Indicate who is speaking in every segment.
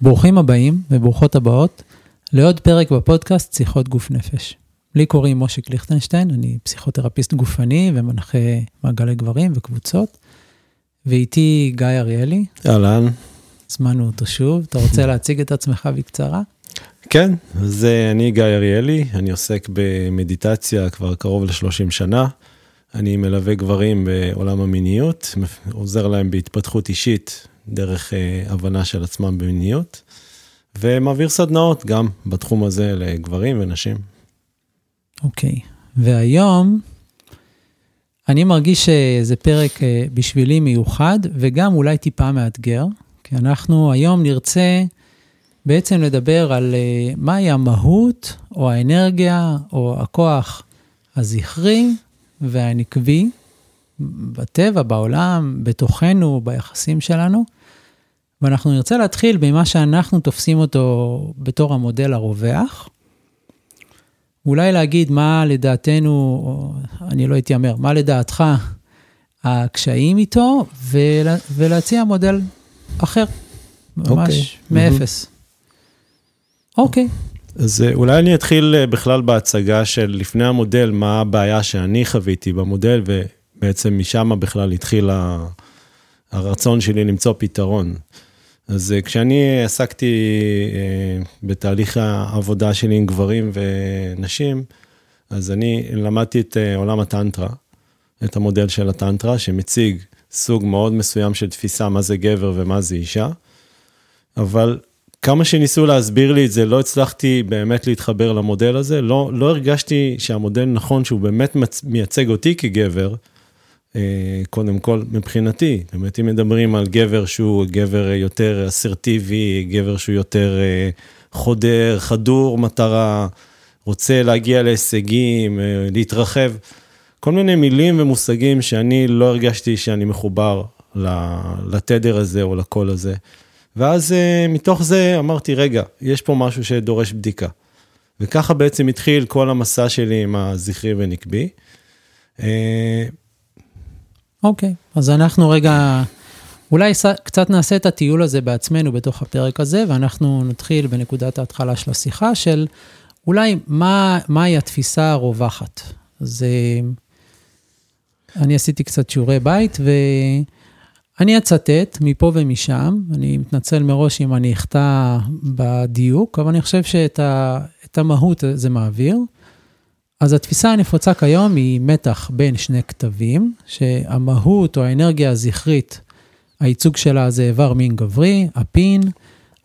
Speaker 1: ברוכים הבאים וברוכות הבאות לעוד פרק בפודקאסט שיחות גוף נפש. לי קוראים מושיק ליכטנשטיין, אני פסיכותרפיסט גופני ומנחה מעגלי גברים וקבוצות, ואיתי גיא אריאלי.
Speaker 2: אהלן.
Speaker 1: הזמנו אותו שוב, אתה רוצה להציג את עצמך בקצרה?
Speaker 2: כן, אז אה, אני גיא אריאלי, אני עוסק במדיטציה כבר קרוב ל-30 שנה. אני מלווה גברים בעולם המיניות, עוזר להם בהתפתחות אישית דרך uh, הבנה של עצמם במיניות, ומעביר סדנאות גם בתחום הזה לגברים ונשים.
Speaker 1: אוקיי, okay. והיום אני מרגיש שזה פרק uh, בשבילי מיוחד, וגם אולי טיפה מאתגר, כי אנחנו היום נרצה בעצם לדבר על uh, מהי המהות, או האנרגיה, או הכוח הזכרי והנקבי בטבע, בעולם, בתוכנו, ביחסים שלנו. ואנחנו נרצה להתחיל במה שאנחנו תופסים אותו בתור המודל הרווח. אולי להגיד מה לדעתנו, או אני לא אתיימר, מה לדעתך הקשיים איתו, ולה, ולהציע מודל אחר, ממש okay. אוקיי. מאפס. אוקיי.
Speaker 2: Okay. אז אה, אולי אני אתחיל אה, בכלל בהצגה של לפני המודל, מה הבעיה שאני חוויתי במודל, ובעצם משם בכלל התחיל הרצון שלי למצוא פתרון. אז אה, כשאני עסקתי אה, בתהליך העבודה שלי עם גברים ונשים, אז אני למדתי את אה, עולם הטנטרה, את המודל של הטנטרה, שמציג סוג מאוד מסוים של תפיסה מה זה גבר ומה זה אישה, אבל כמה שניסו להסביר לי את זה, לא הצלחתי באמת להתחבר למודל הזה, לא, לא הרגשתי שהמודל נכון, שהוא באמת מייצג אותי כגבר, קודם כל, מבחינתי, באמת, אם מדברים על גבר שהוא גבר יותר אסרטיבי, גבר שהוא יותר אה, חודר, חדור מטרה, רוצה להגיע להישגים, אה, להתרחב, כל מיני מילים ומושגים שאני לא הרגשתי שאני מחובר לתדר הזה או לקול הזה. ואז מתוך זה אמרתי, רגע, יש פה משהו שדורש בדיקה. וככה בעצם התחיל כל המסע שלי עם הזכרי ונקבי.
Speaker 1: אוקיי, okay, אז אנחנו רגע, אולי קצת נעשה את הטיול הזה בעצמנו בתוך הפרק הזה, ואנחנו נתחיל בנקודת ההתחלה של השיחה של אולי מה, מהי התפיסה הרווחת. אז אני עשיתי קצת שיעורי בית, ואני אצטט מפה ומשם, אני מתנצל מראש אם אני אחטא בדיוק, אבל אני חושב שאת ה, המהות זה מעביר. אז התפיסה הנפוצה כיום היא מתח בין שני כתבים, שהמהות או האנרגיה הזכרית, הייצוג שלה זה איבר מין גברי, הפין,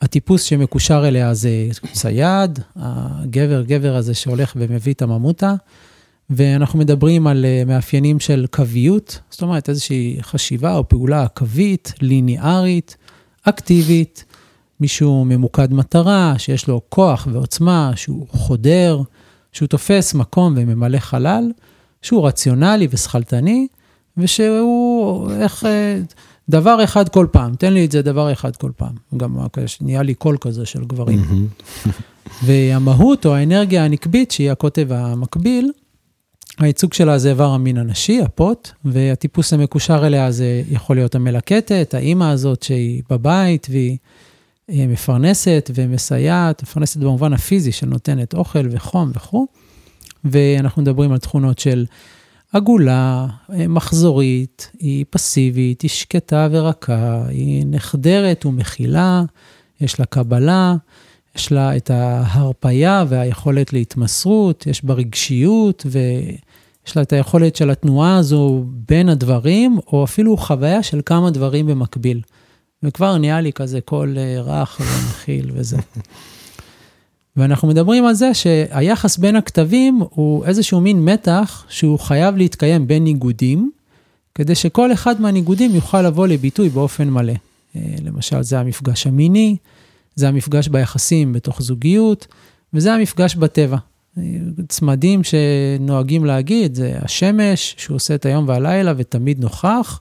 Speaker 1: הטיפוס שמקושר אליה זה צייד, הגבר גבר הזה שהולך ומביא את הממותה, ואנחנו מדברים על אה, מאפיינים של קוויות, זאת אומרת איזושהי חשיבה או פעולה קווית, ליניארית, אקטיבית, מישהו ממוקד מטרה, שיש לו כוח ועוצמה, שהוא חודר, שהוא תופס מקום וממלא חלל, שהוא רציונלי ושכלתני, ושהוא, איך, אה, דבר אחד כל פעם, תן לי את זה דבר אחד כל פעם. גם נהיה לי קול כזה של גברים. והמהות או האנרגיה הנקבית, שהיא הקוטב המקביל, הייצוג שלה זה איבר המין הנשי, הפוט, והטיפוס המקושר אליה זה יכול להיות המלקטת, האימא הזאת שהיא בבית והיא מפרנסת ומסייעת, מפרנסת במובן הפיזי שנותנת אוכל וחום וכו', ואנחנו מדברים על תכונות של עגולה, מחזורית, היא פסיבית, היא שקטה ורכה, היא נחדרת ומכילה, יש לה קבלה, יש לה את ההרפייה והיכולת להתמסרות, יש בה רגשיות ויש לה את היכולת של התנועה הזו בין הדברים, או אפילו חוויה של כמה דברים במקביל. וכבר נהיה לי כזה קול אה, רך ומכיל וזה. ואנחנו מדברים על זה שהיחס בין הכתבים הוא איזשהו מין מתח שהוא חייב להתקיים בין ניגודים, כדי שכל אחד מהניגודים יוכל לבוא לביטוי באופן מלא. אה, למשל, זה המפגש המיני, זה המפגש ביחסים בתוך זוגיות, וזה המפגש בטבע. אה, צמדים שנוהגים להגיד, זה השמש, שהוא עושה את היום והלילה ותמיד נוכח,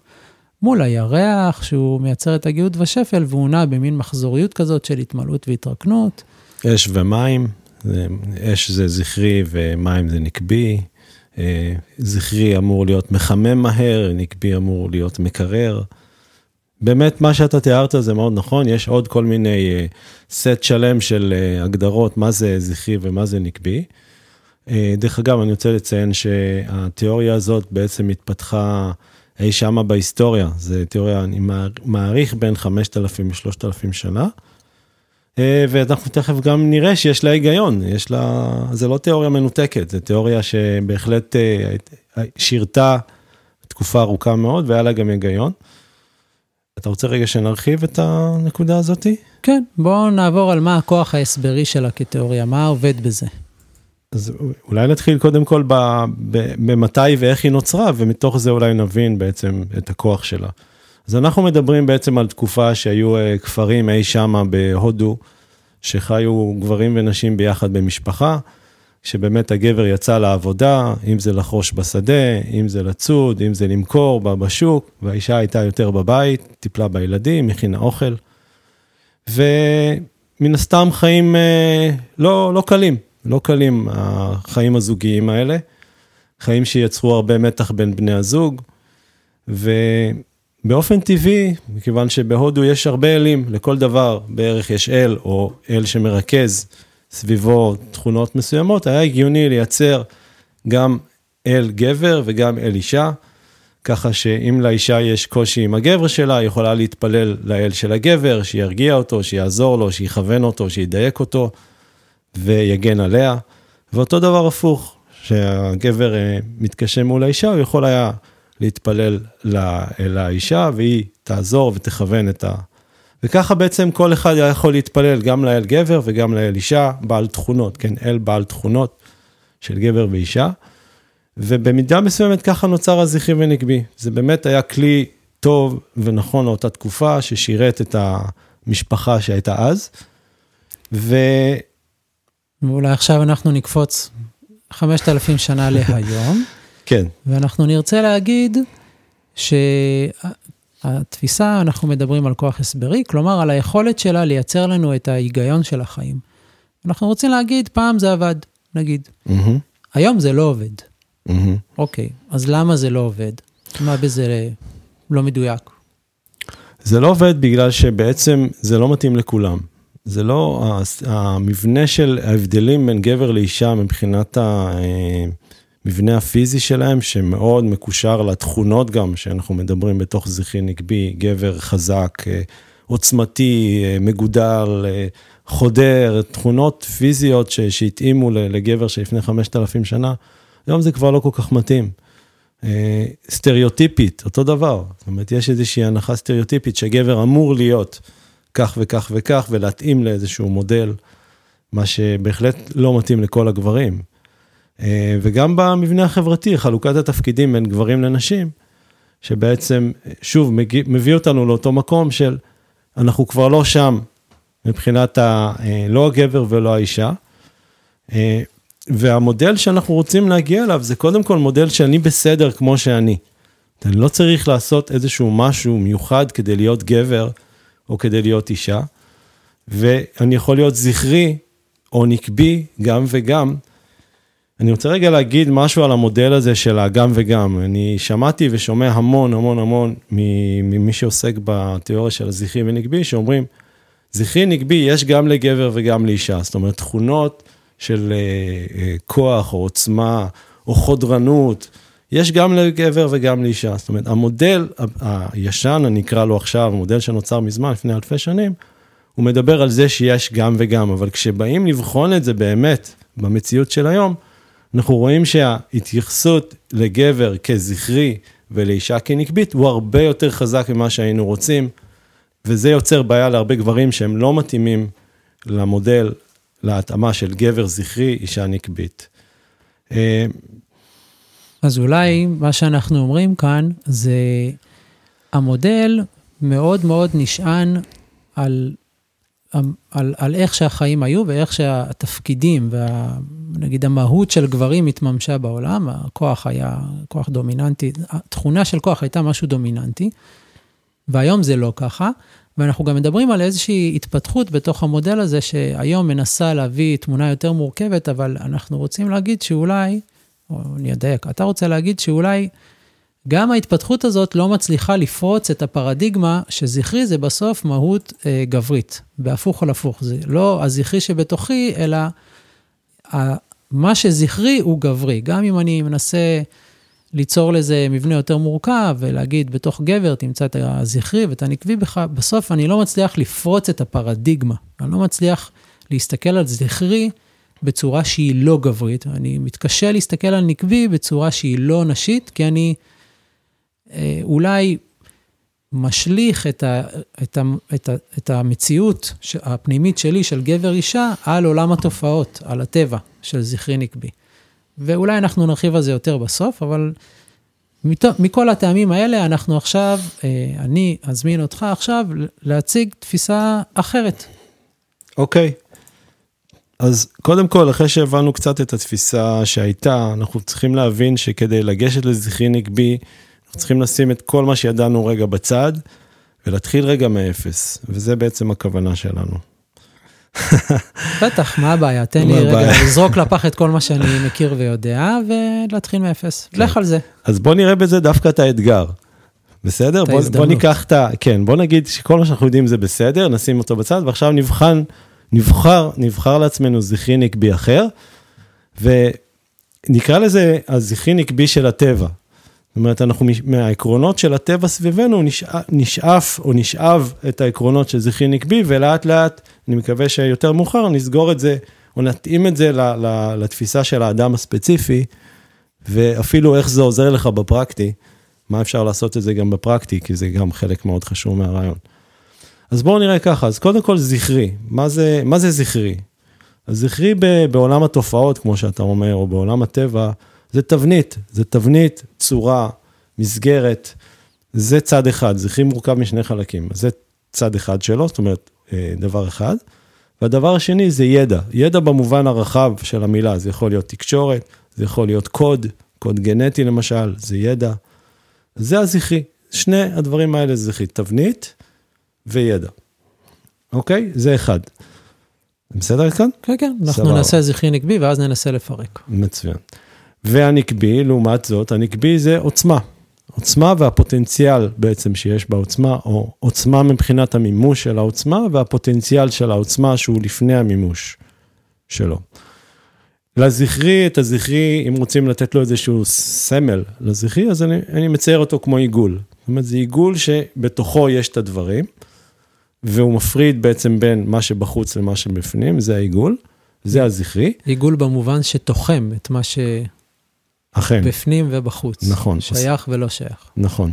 Speaker 1: מול הירח, שהוא מייצר את הגאות והשפל, והוא נע במין מחזוריות כזאת של התמלאות והתרקנות.
Speaker 2: אש ומים, אש זה זכרי ומים זה נקבי. אה, זכרי אמור להיות מחמם מהר, נקבי אמור להיות מקרר. באמת מה שאתה תיארת זה מאוד נכון, יש עוד כל מיני סט שלם של uh, הגדרות מה זה זכרי ומה זה נקבי. דרך אגב, אני רוצה לציין שהתיאוריה הזאת בעצם התפתחה אי שמה בהיסטוריה, זו תיאוריה, אני מעריך בין 5,000 ל-3,000 שנה. אה, ואנחנו תכף גם נראה שיש לה היגיון, יש לה, זה לא תיאוריה מנותקת, זו תיאוריה שבהחלט אה, שירתה תקופה ארוכה מאוד והיה לה גם היגיון. אתה רוצה רגע שנרחיב את הנקודה הזאתי?
Speaker 1: כן, בואו נעבור על מה הכוח ההסברי שלה כתיאוריה, מה עובד בזה.
Speaker 2: אז אולי נתחיל קודם כל במתי ואיך היא נוצרה, ומתוך זה אולי נבין בעצם את הכוח שלה. אז אנחנו מדברים בעצם על תקופה שהיו אה, כפרים אי שמה בהודו, שחיו גברים ונשים ביחד במשפחה, שבאמת הגבר יצא לעבודה, אם זה לחרוש בשדה, אם זה לצוד, אם זה למכור בשוק, והאישה הייתה יותר בבית, טיפלה בילדים, הכינה אוכל. ומן הסתם חיים אה, לא, לא קלים, לא קלים החיים הזוגיים האלה, חיים שיצרו הרבה מתח בין בני הזוג, ובאופן טבעי, מכיוון שבהודו יש הרבה אלים, לכל דבר בערך יש אל או אל שמרכז סביבו תכונות מסוימות, היה הגיוני לייצר גם אל גבר וגם אל אישה. ככה שאם לאישה יש קושי עם הגבר שלה, היא יכולה להתפלל לאל של הגבר, שירגיע אותו, שיעזור לו, שיכוון אותו, שידייק אותו. ויגן עליה. ואותו דבר הפוך, שהגבר אה, מתקשה מול האישה, הוא יכול היה להתפלל אל האישה, והיא תעזור ותכוון את ה... וככה בעצם כל אחד היה יכול להתפלל גם לאל גבר וגם לאל אישה, בעל תכונות, כן, אל בעל תכונות של גבר ואישה. ובמידה מסוימת ככה נוצר הזכרי ונגבי. זה באמת היה כלי טוב ונכון לאותה תקופה, ששירת את המשפחה שהייתה אז. ו...
Speaker 1: ואולי עכשיו אנחנו נקפוץ 5,000 שנה להיום.
Speaker 2: כן.
Speaker 1: ואנחנו נרצה להגיד שהתפיסה, אנחנו מדברים על כוח הסברי, כלומר על היכולת שלה לייצר לנו את ההיגיון של החיים. אנחנו רוצים להגיד, פעם זה עבד, נגיד. Mm-hmm. היום זה לא עובד. Mm-hmm. אוקיי, אז למה זה לא עובד? מה בזה לא מדויק?
Speaker 2: זה לא עובד בגלל שבעצם זה לא מתאים לכולם. זה לא, המבנה של ההבדלים בין גבר לאישה מבחינת המבנה הפיזי שלהם, שמאוד מקושר לתכונות גם, שאנחנו מדברים בתוך זכרי נקבי, גבר חזק, עוצמתי, מגודר, חודר, תכונות פיזיות שהתאימו לגבר שלפני 5,000 שנה, היום זה כבר לא כל כך מתאים. סטריאוטיפית, אותו דבר. זאת אומרת, יש איזושהי הנחה סטריאוטיפית שגבר אמור להיות. כך וכך וכך, ולהתאים לאיזשהו מודל, מה שבהחלט לא מתאים לכל הגברים. אה, וגם במבנה החברתי, חלוקת התפקידים בין גברים לנשים, שבעצם, שוב, מביא אותנו לאותו מקום של, אנחנו כבר לא שם מבחינת ה, אה, לא הגבר ולא האישה. אה, והמודל שאנחנו רוצים להגיע אליו זה קודם כל מודל שאני בסדר כמו שאני. אני לא צריך לעשות איזשהו משהו מיוחד כדי להיות גבר, או כדי להיות אישה, ואני יכול להיות זכרי או נקבי, גם וגם. אני רוצה רגע להגיד משהו על המודל הזה של הגם וגם. אני שמעתי ושומע המון המון המון ממי שעוסק בתיאוריה של הזכרי ונקבי, שאומרים, זכרי נקבי יש גם לגבר וגם לאישה. זאת אומרת, תכונות של uh, uh, כוח או עוצמה או חודרנות, יש גם לגבר וגם לאישה. זאת אומרת, המודל הישן, אני אקרא לו עכשיו, המודל שנוצר מזמן, לפני אלפי שנים, הוא מדבר על זה שיש גם וגם, אבל כשבאים לבחון את זה באמת במציאות של היום, אנחנו רואים שההתייחסות לגבר כזכרי ולאישה כנקבית הוא הרבה יותר חזק ממה שהיינו רוצים, וזה יוצר בעיה להרבה גברים שהם לא מתאימים למודל, להתאמה של גבר זכרי, אישה נקבית.
Speaker 1: אז אולי מה שאנחנו אומרים כאן זה המודל מאוד מאוד נשען על, על, על איך שהחיים היו ואיך שהתפקידים ונגיד המהות של גברים התממשה בעולם, הכוח היה כוח דומיננטי, התכונה של כוח הייתה משהו דומיננטי, והיום זה לא ככה. ואנחנו גם מדברים על איזושהי התפתחות בתוך המודל הזה, שהיום מנסה להביא תמונה יותר מורכבת, אבל אנחנו רוצים להגיד שאולי או אני אדייק, אתה רוצה להגיד שאולי גם ההתפתחות הזאת לא מצליחה לפרוץ את הפרדיגמה שזכרי זה בסוף מהות אה, גברית, בהפוך על הפוך. זה לא הזכרי שבתוכי, אלא ה, מה שזכרי הוא גברי. גם אם אני מנסה ליצור לזה מבנה יותר מורכב ולהגיד, בתוך גבר תמצא את הזכרי ואת הנקבי בך, בסוף אני לא מצליח לפרוץ את הפרדיגמה. אני לא מצליח להסתכל על זכרי בצורה שהיא לא גברית. אני מתקשה להסתכל על נקבי בצורה שהיא לא נשית, כי אני אה, אולי משליך את, ה, את, ה, את, ה, את המציאות הפנימית שלי של גבר-אישה על עולם התופעות, על הטבע של זכרי נקבי. ואולי אנחנו נרחיב על זה יותר בסוף, אבל מכל הטעמים האלה, אנחנו עכשיו, אה, אני אזמין אותך עכשיו להציג תפיסה אחרת.
Speaker 2: אוקיי. Okay. אז קודם כל, אחרי שהבנו קצת את התפיסה שהייתה, אנחנו צריכים להבין שכדי לגשת לזכרי נקבי, אנחנו צריכים לשים את כל מה שידענו רגע בצד, ולהתחיל רגע מאפס, וזה בעצם הכוונה שלנו.
Speaker 1: בטח, מה הבעיה? תן לי רגע לזרוק לפח את כל מה שאני מכיר ויודע, ולהתחיל מאפס. כן. לך על זה.
Speaker 2: אז בוא נראה בזה דווקא את האתגר. בסדר? בוא, בוא ניקח את ה... כן, בוא נגיד שכל מה שאנחנו יודעים זה בסדר, נשים אותו בצד, ועכשיו נבחן, נבחר, נבחר לעצמנו זכרי נקבי אחר, ונקרא לזה הזכרי נקבי של הטבע. זאת אומרת, אנחנו מהעקרונות של הטבע סביבנו נשאף או נשאב את העקרונות של זכרי נקבי, ולאט לאט, אני מקווה שיותר מאוחר, נסגור את זה, או נתאים את זה לתפיסה של האדם הספציפי, ואפילו איך זה עוזר לך בפרקטי, מה אפשר לעשות את זה גם בפרקטי, כי זה גם חלק מאוד חשוב מהרעיון. אז בואו נראה ככה, אז קודם כל זכרי, מה זה, מה זה זכרי? אז זכרי בעולם התופעות, כמו שאתה אומר, או בעולם הטבע, זה תבנית, זה תבנית, צורה, מסגרת, זה צד אחד, זכרי מורכב משני חלקים, זה צד אחד שלו, זאת אומרת, אה, דבר אחד. והדבר השני זה ידע, ידע במובן הרחב של המילה, זה יכול להיות תקשורת, זה יכול להיות קוד, קוד גנטי למשל, זה ידע. זה הזכרי, שני הדברים האלה זה זכרי, תבנית וידע. אוקיי? זה אחד. בסדר כאן?
Speaker 1: כן, כן, אנחנו נעשה זכרי נקבי ואז ננסה לפרק.
Speaker 2: מצוין. והנקבי, לעומת זאת, הנקבי זה עוצמה. עוצמה והפוטנציאל בעצם שיש בעוצמה, או עוצמה מבחינת המימוש של העוצמה, והפוטנציאל של העוצמה שהוא לפני המימוש שלו. לזכרי, את הזכרי, אם רוצים לתת לו איזשהו סמל לזכרי, אז אני, אני מצייר אותו כמו עיגול. זאת אומרת, זה עיגול שבתוכו יש את הדברים, והוא מפריד בעצם בין מה שבחוץ למה שבפנים, זה העיגול, זה הזכרי.
Speaker 1: עיגול במובן שתוחם את מה ש...
Speaker 2: אכן.
Speaker 1: בפנים ובחוץ.
Speaker 2: נכון.
Speaker 1: שייך ולא שייך.
Speaker 2: נכון.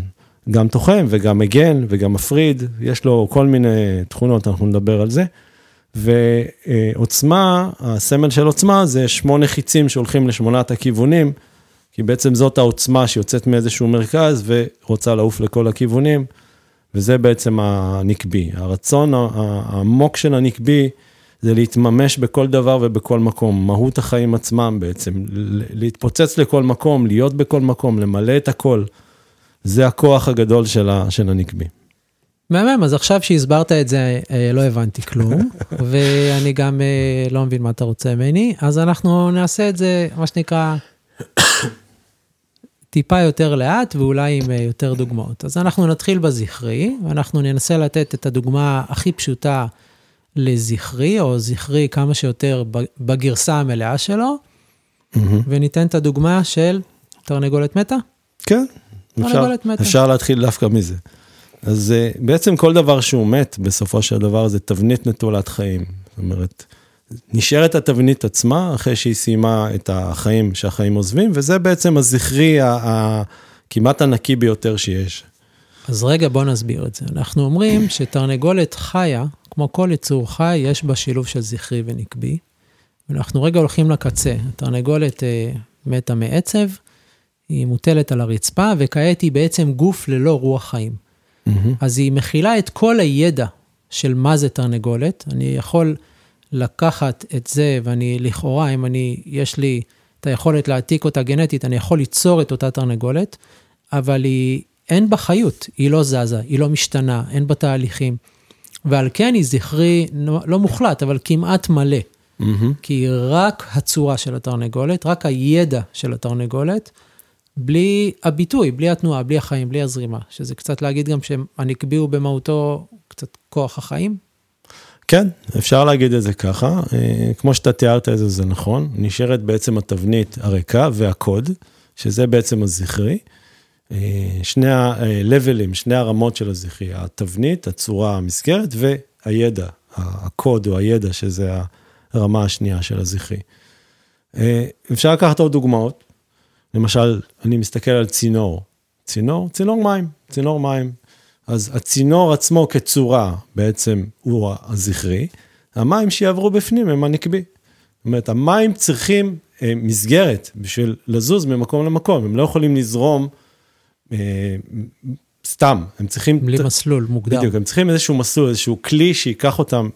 Speaker 2: גם תוחם וגם מגן וגם מפריד, יש לו כל מיני תכונות, אנחנו נדבר על זה. ועוצמה, הסמל של עוצמה זה שמונה חיצים שהולכים לשמונת הכיוונים, כי בעצם זאת העוצמה שיוצאת מאיזשהו מרכז ורוצה לעוף לכל הכיוונים, וזה בעצם הנקבי. הרצון העמוק של הנקבי זה להתממש בכל דבר ובכל מקום, מהות החיים עצמם בעצם, להתפוצץ לכל מקום, להיות בכל מקום, למלא את הכל. זה הכוח הגדול של, ה, של הנקבי.
Speaker 1: מהמם, אז עכשיו שהסברת את זה, אה, לא הבנתי כלום, ואני גם אה, לא מבין מה אתה רוצה ממני, אז אנחנו נעשה את זה, מה שנקרא, טיפה יותר לאט ואולי עם אה, יותר דוגמאות. אז אנחנו נתחיל בזכרי, ואנחנו ננסה לתת את הדוגמה הכי פשוטה לזכרי, או זכרי כמה שיותר בגרסה המלאה שלו, mm-hmm. וניתן את הדוגמה של תרנגולת מתה.
Speaker 2: כן, אפשר, מתה. אפשר להתחיל דווקא מזה. אז אה, בעצם כל דבר שהוא מת, בסופו של דבר זה תבנית נטולת חיים. זאת אומרת, נשארת התבנית עצמה אחרי שהיא סיימה את החיים שהחיים עוזבים, וזה בעצם הזכרי הכמעט הנקי ביותר שיש.
Speaker 1: אז רגע, בוא נסביר את זה. אנחנו אומרים שתרנגולת חיה, כמו כל יצור חי, יש בה שילוב של זכרי ונקבי. ואנחנו רגע הולכים לקצה. התרנגולת אה, מתה מעצב, היא מוטלת על הרצפה, וכעת היא בעצם גוף ללא רוח חיים. Mm-hmm. אז היא מכילה את כל הידע של מה זה תרנגולת. אני יכול לקחת את זה, ואני לכאורה, אם אני, יש לי את היכולת להעתיק אותה גנטית, אני יכול ליצור את אותה תרנגולת, אבל היא, אין בה חיות, היא לא זזה, היא לא משתנה, אין בה תהליכים. ועל כן היא זכרי, לא מוחלט, אבל כמעט מלא. Mm-hmm. כי רק הצורה של התרנגולת, רק הידע של התרנגולת, בלי הביטוי, בלי התנועה, בלי החיים, בלי הזרימה, שזה קצת להגיד גם שהנקבי הוא במהותו קצת כוח החיים.
Speaker 2: כן, אפשר להגיד את זה ככה. אה, כמו שאתה תיארת את זה, זה נכון. נשארת בעצם התבנית הריקה והקוד, שזה בעצם הזכרי. אה, שני ה-levelים, שני הרמות של הזכרי, התבנית, הצורה המסגרת והידע, הקוד או הידע, שזה הרמה השנייה של הזכרי. אה, אפשר לקחת עוד דוגמאות. למשל, אני מסתכל על צינור. צינור, צינור מים, צינור מים. אז הצינור עצמו כצורה בעצם הוא הזכרי, המים שיעברו בפנים הם הנקבי. זאת אומרת, המים צריכים אה, מסגרת בשביל לזוז ממקום למקום, הם לא יכולים לזרום אה, סתם, הם צריכים...
Speaker 1: בלי ת... מסלול מוגדר.
Speaker 2: בדיוק, הם צריכים איזשהו מסלול, איזשהו כלי שייקח אותם,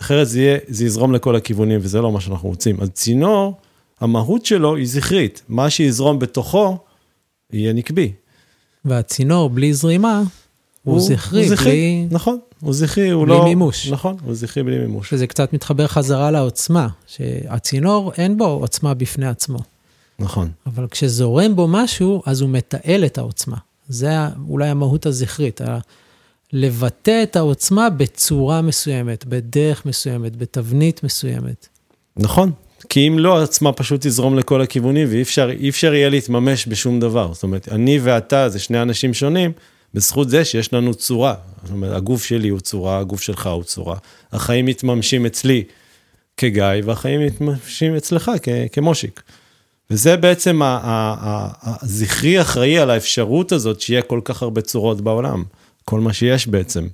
Speaker 2: אחרת זה, יהיה, זה יזרום לכל הכיוונים וזה לא מה שאנחנו רוצים. אז צינור, המהות שלו היא זכרית, מה שיזרום בתוכו יהיה נקבי.
Speaker 1: והצינור בלי זרימה הוא זכרי, הוא זכרי, בלי...
Speaker 2: נכון, הוא זכרי, הוא
Speaker 1: בלי
Speaker 2: לא...
Speaker 1: בלי מימוש.
Speaker 2: נכון, הוא זכרי בלי מימוש.
Speaker 1: וזה קצת מתחבר חזרה לעוצמה, שהצינור אין בו עוצמה בפני עצמו.
Speaker 2: נכון.
Speaker 1: אבל כשזורם בו משהו, אז הוא מתעל את העוצמה. זה אולי המהות הזכרית, לבטא את העוצמה בצורה מסוימת, בדרך מסוימת, בתבנית מסוימת.
Speaker 2: נכון, כי אם לא, העצמה פשוט תזרום לכל הכיוונים ואי אפשר, אפשר יהיה להתממש בשום דבר. זאת אומרת, אני ואתה זה שני אנשים שונים, בזכות זה שיש לנו צורה. זאת אומרת, הגוף שלי הוא צורה, הגוף שלך הוא צורה. החיים מתממשים אצלי כגיא, והחיים מתממשים אצלך כמושיק. וזה בעצם הזכרי אחראי על האפשרות הזאת שיהיה כל כך הרבה צורות בעולם. כל מה שיש בעצם.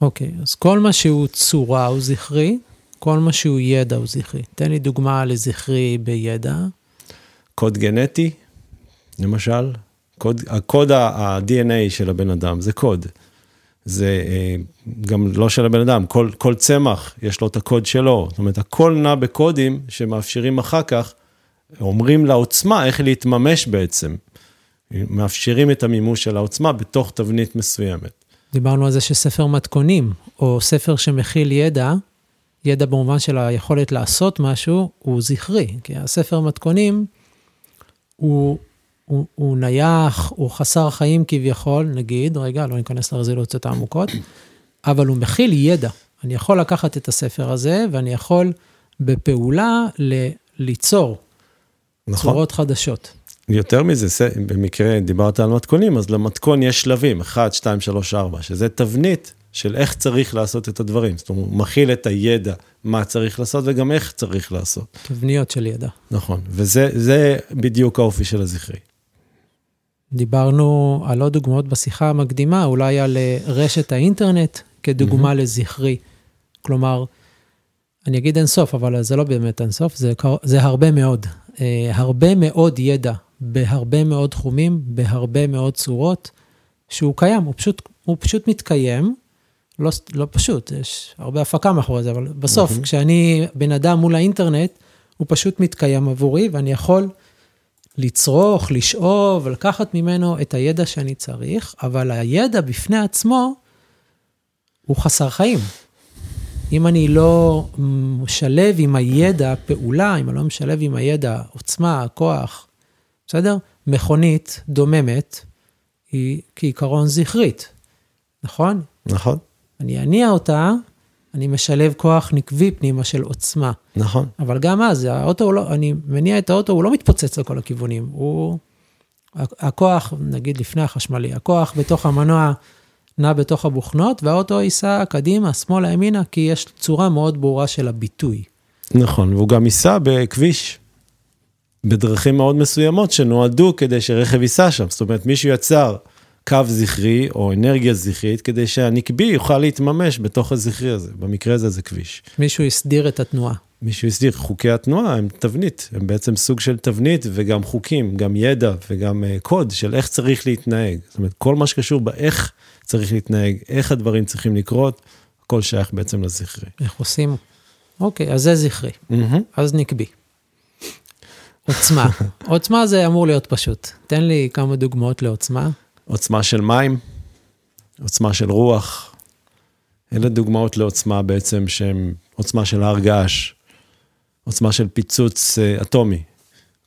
Speaker 1: אוקיי, okay, אז כל מה שהוא צורה הוא זכרי, כל מה שהוא ידע הוא זכרי. תן לי דוגמה לזכרי בידע.
Speaker 2: קוד גנטי, למשל. קוד, הקוד ה-DNA של הבן אדם זה קוד. זה אה, גם לא של הבן אדם, כל, כל צמח יש לו את הקוד שלו. זאת אומרת, הכל נע בקודים שמאפשרים אחר כך, אומרים לעוצמה איך להתממש בעצם. מאפשרים את המימוש של העוצמה בתוך תבנית מסוימת.
Speaker 1: דיברנו על זה שספר מתכונים, או ספר שמכיל ידע, ידע במובן של היכולת לעשות משהו, הוא זכרי. כי הספר מתכונים הוא הוא, הוא נייח, הוא חסר חיים כביכול, נגיד, רגע, לא ניכנס לרזולוציות העמוקות, אבל הוא מכיל ידע. אני יכול לקחת את הספר הזה, ואני יכול בפעולה ל- ליצור נכון. צורות חדשות.
Speaker 2: יותר מזה, במקרה דיברת על מתכונים, אז למתכון יש שלבים, 1, 2, 3, 4, שזה תבנית של איך צריך לעשות את הדברים. זאת אומרת, הוא מכיל את הידע, מה צריך לעשות וגם איך צריך לעשות.
Speaker 1: תבניות של ידע.
Speaker 2: נכון, וזה בדיוק האופי של הזכרי.
Speaker 1: דיברנו על עוד דוגמאות בשיחה המקדימה, אולי על אה, רשת האינטרנט כדוגמה mm-hmm. לזכרי. כלומר, אני אגיד אינסוף, אבל זה לא באמת אינסוף, זה, זה הרבה מאוד. Uh, הרבה מאוד ידע בהרבה מאוד תחומים, בהרבה מאוד צורות, שהוא קיים, הוא פשוט, הוא פשוט מתקיים. לא, לא פשוט, יש הרבה הפקה מאחורי זה, אבל בסוף, mm-hmm. כשאני בן אדם מול האינטרנט, הוא פשוט מתקיים עבורי, ואני יכול לצרוך, לשאוב, לקחת ממנו את הידע שאני צריך, אבל הידע בפני עצמו הוא חסר חיים. אם אני לא משלב עם הידע פעולה, אם אני לא משלב עם הידע עוצמה, כוח, בסדר? מכונית דוממת היא כעיקרון זכרית, נכון?
Speaker 2: נכון.
Speaker 1: אני אניע אותה, אני משלב כוח נקבי פנימה של עוצמה.
Speaker 2: נכון.
Speaker 1: אבל גם אז, האוטו, לא, אני מניע את האוטו, הוא לא מתפוצץ לכל הכיוונים. הוא, הכוח, נגיד לפני החשמלי, הכוח בתוך המנוע נע בתוך הבוכנות, והאוטו ייסע קדימה, שמאלה, ימינה, כי יש צורה מאוד ברורה של הביטוי.
Speaker 2: נכון, והוא גם ייסע בכביש, בדרכים מאוד מסוימות שנועדו כדי שרכב ייסע שם. זאת אומרת, מישהו יצר קו זכרי או אנרגיה זכרית, כדי שהנקבי יוכל להתממש בתוך הזכרי הזה. במקרה הזה זה כביש.
Speaker 1: מישהו הסדיר את התנועה.
Speaker 2: מישהו הסדיר, חוקי התנועה הם תבנית, הם בעצם סוג של תבנית וגם חוקים, גם ידע וגם uh, קוד של איך צריך להתנהג. זאת אומרת, כל מה שקשור באיך צריך להתנהג, איך הדברים צריכים לקרות, הכל שייך בעצם לזכרי.
Speaker 1: איך עושים? אוקיי, אז זה זכרי. Mm-hmm. אז נקבי. עוצמה. עוצמה זה אמור להיות פשוט. תן לי כמה דוגמאות לעוצמה.
Speaker 2: עוצמה של מים, עוצמה של רוח. אלה דוגמאות לעוצמה בעצם שהן עוצמה של הר געש, עוצמה של פיצוץ אה, אטומי.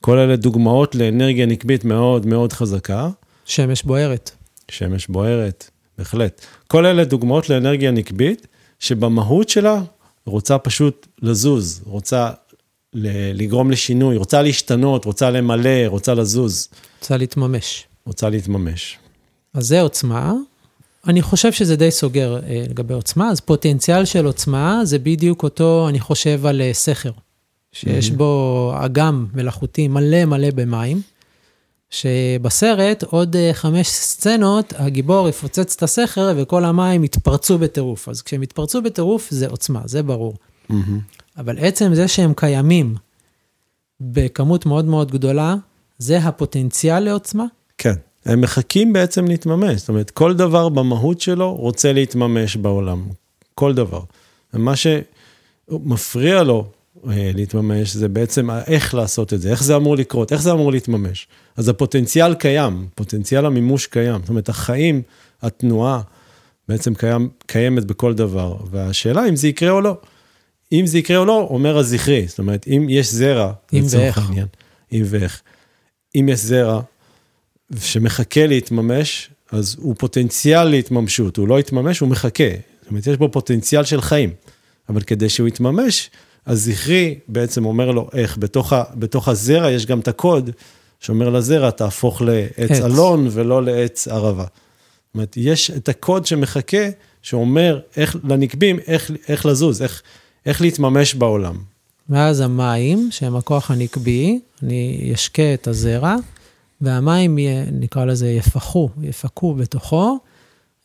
Speaker 2: כל אלה דוגמאות לאנרגיה נקבית מאוד מאוד חזקה.
Speaker 1: שמש בוערת.
Speaker 2: שמש בוערת, בהחלט. כל אלה דוגמאות לאנרגיה נקבית, שבמהות שלה רוצה פשוט לזוז, רוצה לגרום לשינוי, רוצה להשתנות, רוצה למלא, רוצה לזוז.
Speaker 1: רוצה להתממש.
Speaker 2: רוצה להתממש.
Speaker 1: אז זה עוצמה. אני חושב שזה די סוגר אה, לגבי עוצמה, אז פוטנציאל של עוצמה זה בדיוק אותו, אני חושב על אה, סכר, שיש mm-hmm. בו אגם מלאכותי מלא מלא במים, שבסרט עוד אה, חמש סצנות, הגיבור יפוצץ את הסכר וכל המים יתפרצו בטירוף. אז כשהם יתפרצו בטירוף זה עוצמה, זה ברור. Mm-hmm. אבל עצם זה שהם קיימים בכמות מאוד מאוד גדולה, זה הפוטנציאל לעוצמה?
Speaker 2: הם מחכים בעצם להתממש, זאת אומרת, כל דבר במהות שלו רוצה להתממש בעולם, כל דבר. ומה שמפריע לו אה, להתממש זה בעצם איך לעשות את זה, איך זה אמור לקרות, איך זה אמור להתממש. אז הפוטנציאל קיים, פוטנציאל המימוש קיים, זאת אומרת, החיים, התנועה, בעצם קיים, קיימת בכל דבר, והשאלה אם זה יקרה או לא. אם זה יקרה או לא, אומר הזכרי, זאת אומרת, אם יש זרע,
Speaker 1: אם ואיך. העניין,
Speaker 2: אם ואיך. אם יש זרע שמחכה להתממש, אז הוא פוטנציאל להתממשות, הוא לא יתממש, הוא מחכה. זאת אומרת, יש בו פוטנציאל של חיים, אבל כדי שהוא יתממש, הזכרי בעצם אומר לו איך, בתוך, ה, בתוך הזרע יש גם את הקוד שאומר לזרע, תהפוך לעץ עץ. אלון ולא לעץ ערבה. זאת אומרת, יש את הקוד שמחכה, שאומר איך, לנקבים, איך, איך לזוז, איך, איך להתממש בעולם.
Speaker 1: ואז המים, שהם הכוח הנקבי, אני אשקה את הזרע, והמים, נקרא לזה, יפחו, יפקו בתוכו,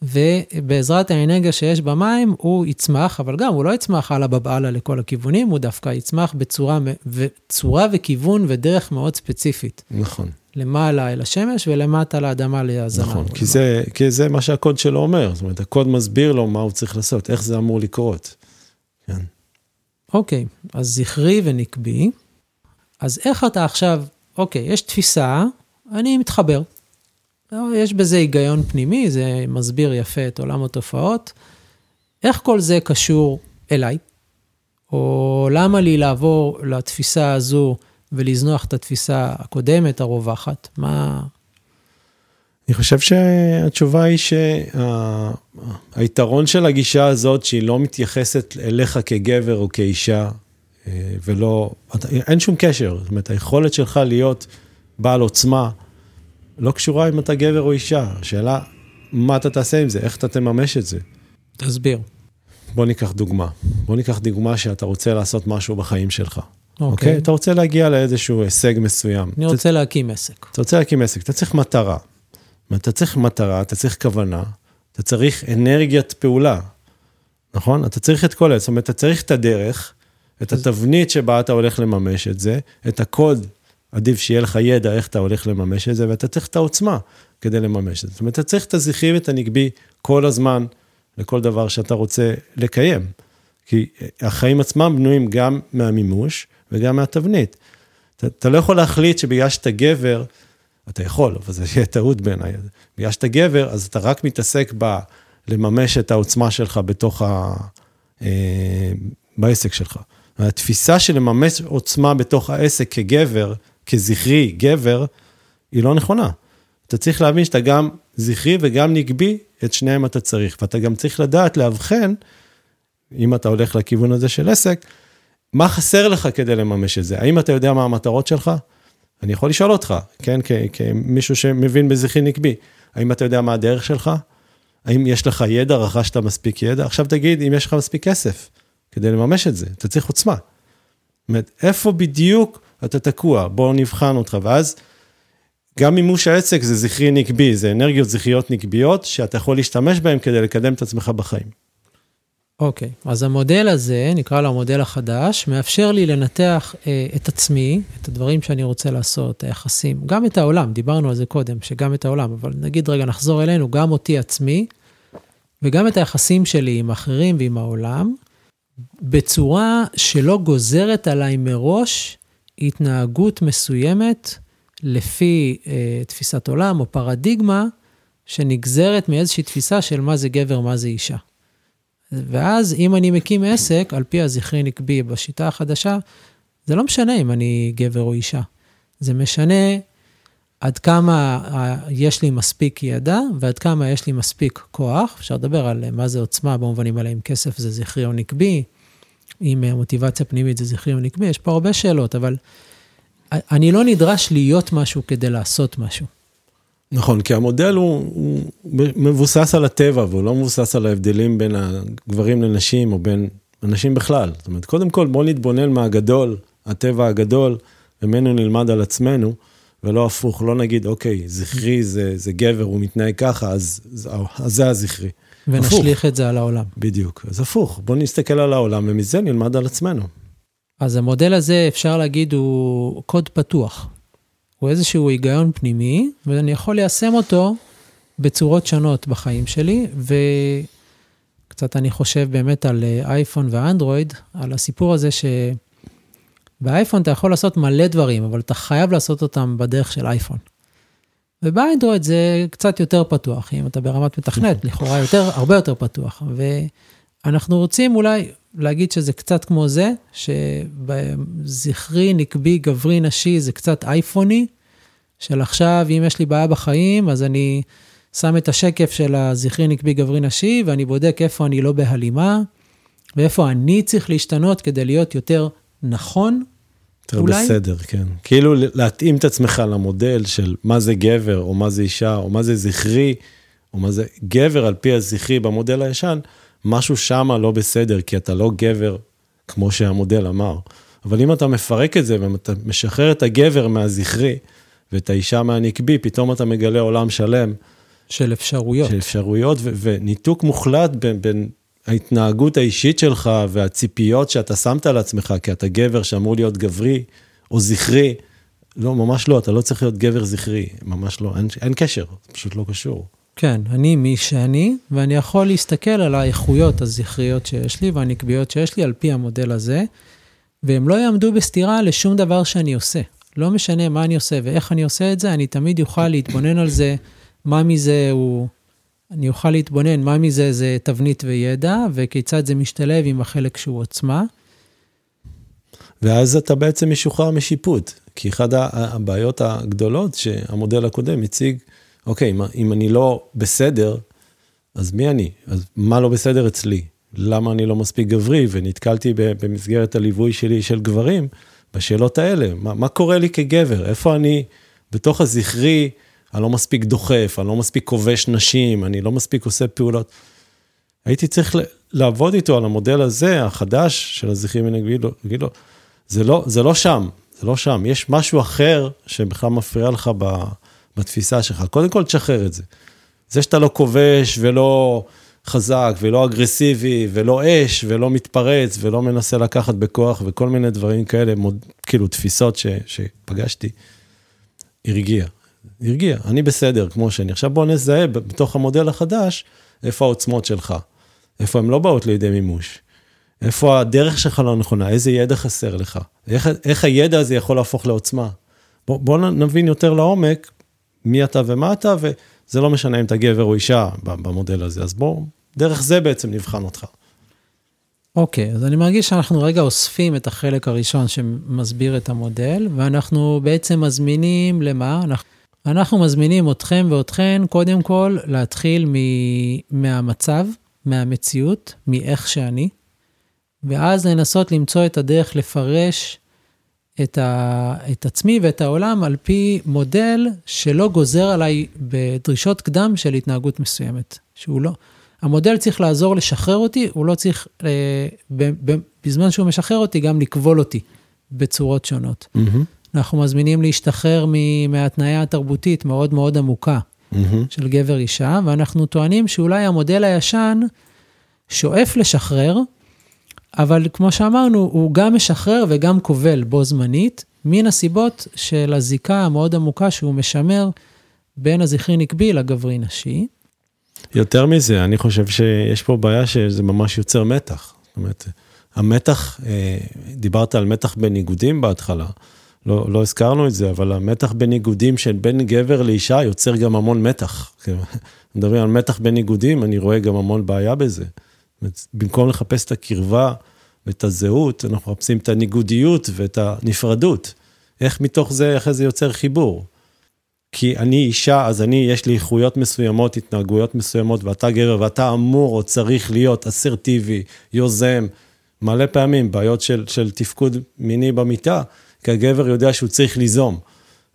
Speaker 1: ובעזרת האנרגיה שיש במים, הוא יצמח, אבל גם, הוא לא יצמח הלאה בבעלה לכל הכיוונים, הוא דווקא יצמח בצורה, בצורה וכיוון ודרך מאוד ספציפית.
Speaker 2: נכון.
Speaker 1: למעלה אל השמש ולמטה לאדמה להזנה.
Speaker 2: נכון, כי זה, כי זה מה שהקוד שלו אומר, זאת אומרת, הקוד מסביר לו מה הוא צריך לעשות, איך זה אמור לקרות. כן.
Speaker 1: אוקיי, אז זכרי ונקבי. אז איך אתה עכשיו, אוקיי, יש תפיסה, אני מתחבר. יש בזה היגיון פנימי, זה מסביר יפה את עולם התופעות. איך כל זה קשור אליי? או למה לי לעבור לתפיסה הזו ולזנוח את התפיסה הקודמת, הרווחת? מה...
Speaker 2: אני חושב שהתשובה היא שהיתרון של הגישה הזאת, שהיא לא מתייחסת אליך כגבר או כאישה, אה, ולא, אין שום קשר. זאת אומרת, היכולת שלך להיות בעל עוצמה, לא קשורה אם אתה גבר או אישה. השאלה, מה אתה תעשה עם זה, איך אתה תממש את זה.
Speaker 1: תסביר.
Speaker 2: בוא ניקח דוגמה. בוא ניקח דוגמה שאתה רוצה לעשות משהו בחיים שלך.
Speaker 1: אוקיי. Okay.
Speaker 2: Okay? אתה רוצה להגיע לאיזשהו הישג מסוים.
Speaker 1: אני רוצה אתה... להקים עסק.
Speaker 2: אתה רוצה להקים עסק, אתה צריך מטרה. אתה צריך מטרה, אתה צריך כוונה, אתה צריך אנרגיית פעולה, נכון? אתה צריך את כל זה, זאת אומרת, אתה צריך את הדרך, את התבנית שבה אתה הולך לממש את זה, את הקוד, עדיף שיהיה לך ידע איך אתה הולך לממש את זה, ואתה צריך את העוצמה כדי לממש את זה. זאת אומרת, אתה צריך את הזכרי ואת הנגבי כל הזמן לכל דבר שאתה רוצה לקיים. כי החיים עצמם בנויים גם מהמימוש וגם מהתבנית. אתה, אתה לא יכול להחליט שבגלל שאתה גבר, אתה יכול, אבל זה יהיה טעות בעיניי. בגלל שאתה גבר, אז אתה רק מתעסק ב... לממש את העוצמה שלך בתוך ה... אה, בעסק שלך. התפיסה של לממש עוצמה בתוך העסק כגבר, כזכרי, גבר, היא לא נכונה. אתה צריך להבין שאתה גם זכרי וגם נגבי, את שניהם אתה צריך. ואתה גם צריך לדעת לאבחן, אם אתה הולך לכיוון הזה של עסק, מה חסר לך כדי לממש את זה? האם אתה יודע מה המטרות שלך? אני יכול לשאול אותך, כן, כמישהו שמבין בזכרי נקבי, האם אתה יודע מה הדרך שלך? האם יש לך ידע, רכשת מספיק ידע? עכשיו תגיד אם יש לך מספיק כסף כדי לממש את זה, אתה צריך עוצמה. זאת אומרת, איפה בדיוק אתה תקוע? בואו נבחן אותך, ואז גם מימוש העסק זה זכרי נקבי, זה אנרגיות זכריות נקביות שאתה יכול להשתמש בהן כדי לקדם את עצמך בחיים.
Speaker 1: אוקיי, okay. אז המודל הזה, נקרא לו המודל החדש, מאפשר לי לנתח אה, את עצמי, את הדברים שאני רוצה לעשות, היחסים, גם את העולם, דיברנו על זה קודם, שגם את העולם, אבל נגיד רגע, נחזור אלינו, גם אותי עצמי, וגם את היחסים שלי עם אחרים ועם העולם, בצורה שלא גוזרת עליי מראש התנהגות מסוימת לפי אה, תפיסת עולם או פרדיגמה שנגזרת מאיזושהי תפיסה של מה זה גבר, מה זה אישה. ואז אם אני מקים עסק, על פי הזכרי נקבי בשיטה החדשה, זה לא משנה אם אני גבר או אישה. זה משנה עד כמה יש לי מספיק ידע ועד כמה יש לי מספיק כוח. אפשר לדבר על מה זה עוצמה במובנים האלה, אם כסף זה זכרי או נקבי, אם מוטיבציה פנימית זה זכרי או נקבי, יש פה הרבה שאלות, אבל אני לא נדרש להיות משהו כדי לעשות משהו.
Speaker 2: נכון, כי המודל הוא, הוא מבוסס על הטבע, והוא לא מבוסס על ההבדלים בין הגברים לנשים או בין אנשים בכלל. זאת אומרת, קודם כל בוא נתבונן מהגדול, הטבע הגדול, ממנו נלמד על עצמנו, ולא הפוך, לא נגיד, אוקיי, זכרי זה, זה גבר, הוא מתנהג ככה, אז, אז זה הזכרי.
Speaker 1: ונשליך הפוך. את זה על העולם.
Speaker 2: בדיוק, אז הפוך, בוא נסתכל על העולם, ומזה נלמד על עצמנו.
Speaker 1: אז המודל הזה, אפשר להגיד, הוא קוד פתוח. הוא איזשהו היגיון פנימי, ואני יכול ליישם אותו בצורות שונות בחיים שלי, וקצת אני חושב באמת על אייפון ואנדרואיד, על הסיפור הזה שבאייפון אתה יכול לעשות מלא דברים, אבל אתה חייב לעשות אותם בדרך של אייפון. ובאנדרואיד זה קצת יותר פתוח, אם אתה ברמת מתכנת, לכאורה יותר, הרבה יותר פתוח. ואנחנו רוצים אולי להגיד שזה קצת כמו זה, שזכרי, נקבי, גברי, נשי, זה קצת אייפוני, של עכשיו, אם יש לי בעיה בחיים, אז אני שם את השקף של הזכרי, נקבי, גברי, נשי, ואני בודק איפה אני לא בהלימה, ואיפה אני צריך להשתנות כדי להיות יותר נכון,
Speaker 2: יותר אולי? בסדר, כן. כאילו להתאים את עצמך למודל של מה זה גבר, או מה זה אישה, או מה זה זכרי, או מה זה גבר על פי הזכרי במודל הישן, משהו שמה לא בסדר, כי אתה לא גבר כמו שהמודל אמר. אבל אם אתה מפרק את זה ואתה משחרר את הגבר מהזכרי ואת האישה מהנקבי, פתאום אתה מגלה עולם שלם.
Speaker 1: של אפשרויות.
Speaker 2: של אפשרויות ו- וניתוק מוחלט בין, בין ההתנהגות האישית שלך והציפיות שאתה שמת על עצמך, כי אתה גבר שאמור להיות גברי או זכרי. לא, ממש לא, אתה לא צריך להיות גבר זכרי, ממש לא, אין, אין קשר, זה פשוט לא קשור.
Speaker 1: כן, אני מי שאני, ואני יכול להסתכל על האיכויות הזכריות שיש לי והנקביות שיש לי על פי המודל הזה, והם לא יעמדו בסתירה לשום דבר שאני עושה. לא משנה מה אני עושה ואיך אני עושה את זה, אני תמיד אוכל להתבונן על זה, מה מזה הוא... אני אוכל להתבונן מה מזה זה תבנית וידע, וכיצד זה משתלב עם החלק שהוא עוצמה.
Speaker 2: ואז אתה בעצם משוחרר משיפוט, כי אחת הבעיות הגדולות שהמודל הקודם הציג, אוקיי, אם אני לא בסדר, אז מי אני? אז מה לא בסדר אצלי? למה אני לא מספיק גברי? ונתקלתי במסגרת הליווי שלי של גברים בשאלות האלה. מה, מה קורה לי כגבר? איפה אני בתוך הזכרי, אני לא מספיק דוחף, אני לא מספיק כובש נשים, אני לא מספיק עושה פעולות. הייתי צריך לעבוד איתו על המודל הזה, החדש של הזכרי מנגבי, להגיד זה לא, זה לא שם, זה לא שם, יש משהו אחר שבכלל מפריע לך ב... בתפיסה שלך. קודם כל, תשחרר את זה. זה שאתה לא כובש ולא חזק ולא אגרסיבי ולא אש ולא מתפרץ ולא מנסה לקחת בכוח וכל מיני דברים כאלה, מוד, כאילו תפיסות ש, שפגשתי, הרגיע. הרגיע, אני בסדר כמו שאני. עכשיו בוא נזהה בתוך המודל החדש, איפה העוצמות שלך, איפה הן לא באות לידי מימוש. איפה הדרך שלך לא נכונה, איזה ידע חסר לך, איך, איך הידע הזה יכול להפוך לעוצמה. בוא, בוא נבין יותר לעומק מי אתה ומה אתה, וזה לא משנה אם אתה גבר או אישה במודל הזה, אז בוא, דרך זה בעצם נבחן אותך.
Speaker 1: אוקיי, okay, אז אני מרגיש שאנחנו רגע אוספים את החלק הראשון שמסביר את המודל, ואנחנו בעצם מזמינים למה? אנחנו, אנחנו מזמינים אתכם ואתכן, קודם כל, להתחיל מ, מהמצב, מהמציאות, מאיך שאני, ואז לנסות למצוא את הדרך לפרש את, ה, את עצמי ואת העולם על פי מודל שלא גוזר עליי בדרישות קדם של התנהגות מסוימת, שהוא לא. המודל צריך לעזור לשחרר אותי, הוא לא צריך, אה, ב, ב, בזמן שהוא משחרר אותי, גם לכבול אותי בצורות שונות. Mm-hmm. אנחנו מזמינים להשתחרר מהתניה התרבותית מאוד מאוד עמוקה mm-hmm. של גבר אישה, ואנחנו טוענים שאולי המודל הישן שואף לשחרר, אבל כמו שאמרנו, הוא גם משחרר וגם כובל בו זמנית, מן הסיבות של הזיקה המאוד עמוקה שהוא משמר בין הזכרי נקבי לגברי נשי.
Speaker 2: יותר מזה, אני חושב שיש פה בעיה שזה ממש יוצר מתח. זאת אומרת, המתח, אה, דיברת על מתח בניגודים בהתחלה, לא, לא הזכרנו את זה, אבל המתח בניגודים של בין גבר לאישה יוצר גם המון מתח. מדברים על מתח בניגודים, אני רואה גם המון בעיה בזה. במקום לחפש את הקרבה ואת הזהות, אנחנו מחפשים את הניגודיות ואת הנפרדות. איך מתוך זה, איך זה יוצר חיבור? כי אני אישה, אז אני, יש לי איכויות מסוימות, התנהגויות מסוימות, ואתה גבר, ואתה אמור או צריך להיות אסרטיבי, יוזם, מלא פעמים, בעיות של, של תפקוד מיני במיטה, כי הגבר יודע שהוא צריך ליזום,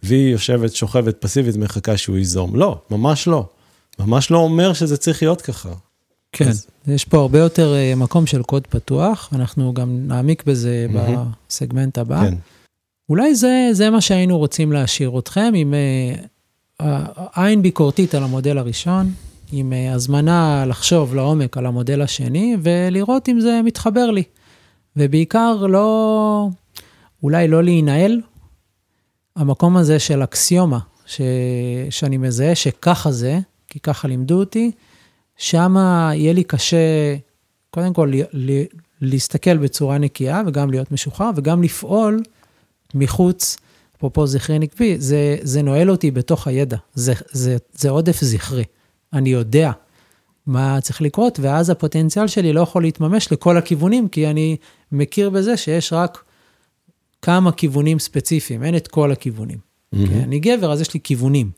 Speaker 2: והיא יושבת, שוכבת פסיבית, מחכה שהוא ייזום. לא, ממש לא. ממש לא אומר שזה צריך להיות ככה.
Speaker 1: כן, אז... יש פה הרבה יותר אה, מקום של קוד פתוח, אנחנו גם נעמיק בזה mm-hmm. בסגמנט הבא. כן. אולי זה, זה מה שהיינו רוצים להשאיר אתכם, עם uh, עין ביקורתית על המודל הראשון, עם uh, הזמנה לחשוב לעומק על המודל השני, ולראות אם זה מתחבר לי. ובעיקר לא, אולי לא להינעל, המקום הזה של אקסיומה, ש, שאני מזהה שככה זה, כי ככה לימדו אותי, שם יהיה לי קשה, קודם כל, להסתכל בצורה נקייה וגם להיות משוחרר וגם לפעול מחוץ, אפרופו זכרי נקבי, זה, זה נועל אותי בתוך הידע, זה, זה, זה עודף זכרי. אני יודע מה צריך לקרות, ואז הפוטנציאל שלי לא יכול להתממש לכל הכיוונים, כי אני מכיר בזה שיש רק כמה כיוונים ספציפיים, אין את כל הכיוונים. Mm-hmm. כי אני גבר, אז יש לי כיוונים.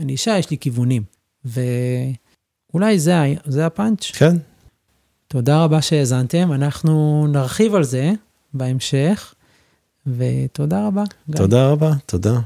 Speaker 1: אני אישה, יש לי כיוונים. ואולי זה, זה הפאנץ'.
Speaker 2: כן.
Speaker 1: תודה רבה שהאזנתם, אנחנו נרחיב על זה בהמשך, ותודה רבה.
Speaker 2: תודה גם. רבה, תודה.